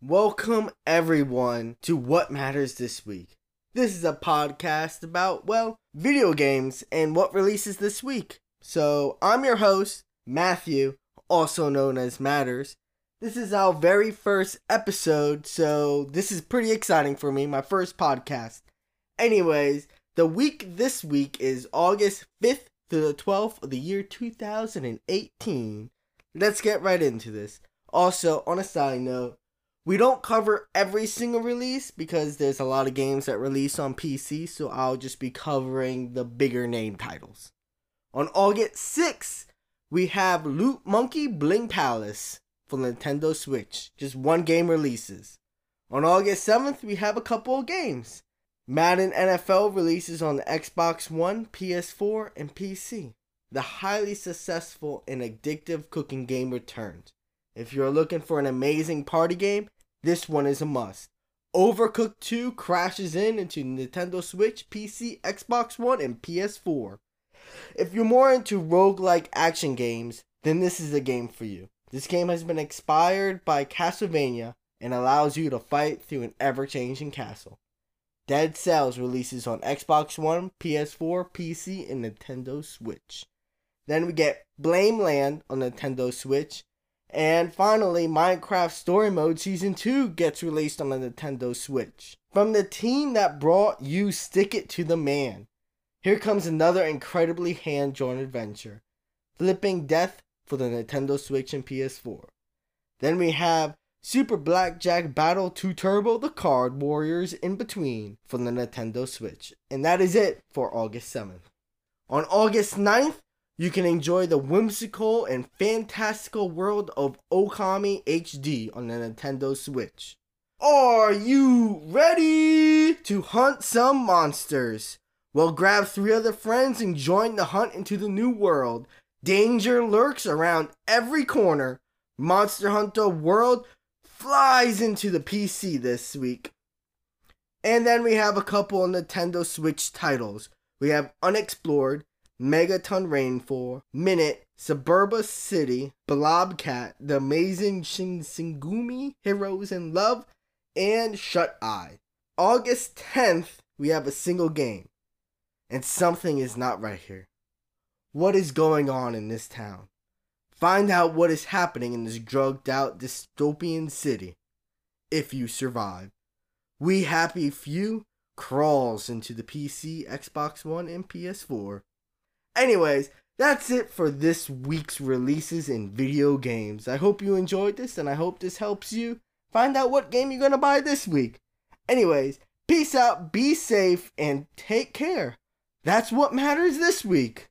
Welcome, everyone, to What Matters This Week. This is a podcast about, well, video games and what releases this week. So, I'm your host, Matthew, also known as Matters. This is our very first episode, so this is pretty exciting for me, my first podcast. Anyways, the week this week is August 5th to the 12th of the year 2018. Let's get right into this. Also, on a side note, we don't cover every single release because there's a lot of games that release on PC, so I'll just be covering the bigger name titles. On August 6th, we have Loot Monkey Bling Palace for Nintendo Switch. Just one game releases. On August 7th, we have a couple of games. Madden NFL releases on the Xbox One, PS4, and PC. The highly successful and addictive cooking game returns. If you're looking for an amazing party game, this one is a must. Overcooked 2 crashes in into Nintendo Switch, PC, Xbox One, and PS4. If you're more into roguelike action games, then this is a game for you. This game has been expired by Castlevania and allows you to fight through an ever changing castle. Dead Cells releases on Xbox One, PS4, PC, and Nintendo Switch. Then we get Blame Land on Nintendo Switch, and finally, Minecraft Story Mode Season 2 gets released on the Nintendo Switch. From the team that brought you Stick It to the Man, here comes another incredibly hand drawn adventure Flipping Death for the Nintendo Switch and PS4. Then we have Super Blackjack Battle 2 Turbo The Card Warriors in Between for the Nintendo Switch. And that is it for August 7th. On August 9th, you can enjoy the whimsical and fantastical world of Okami HD on the Nintendo Switch. Are you ready to hunt some monsters? Well, grab three other friends and join the hunt into the new world. Danger lurks around every corner. Monster Hunter World flies into the PC this week. And then we have a couple of Nintendo Switch titles. We have Unexplored, Megaton Rainfall, Minit, Suburba City, Blobcat, The Amazing Shinsengumi, Heroes in Love, and Shut Eye. August 10th, we have a single game. And something is not right here. What is going on in this town? Find out what is happening in this drugged out dystopian city. If you survive. We Happy Few crawls into the PC, Xbox One, and PS4. Anyways, that's it for this week's releases in video games. I hope you enjoyed this and I hope this helps you find out what game you're gonna buy this week. Anyways, peace out, be safe, and take care. That's what matters this week.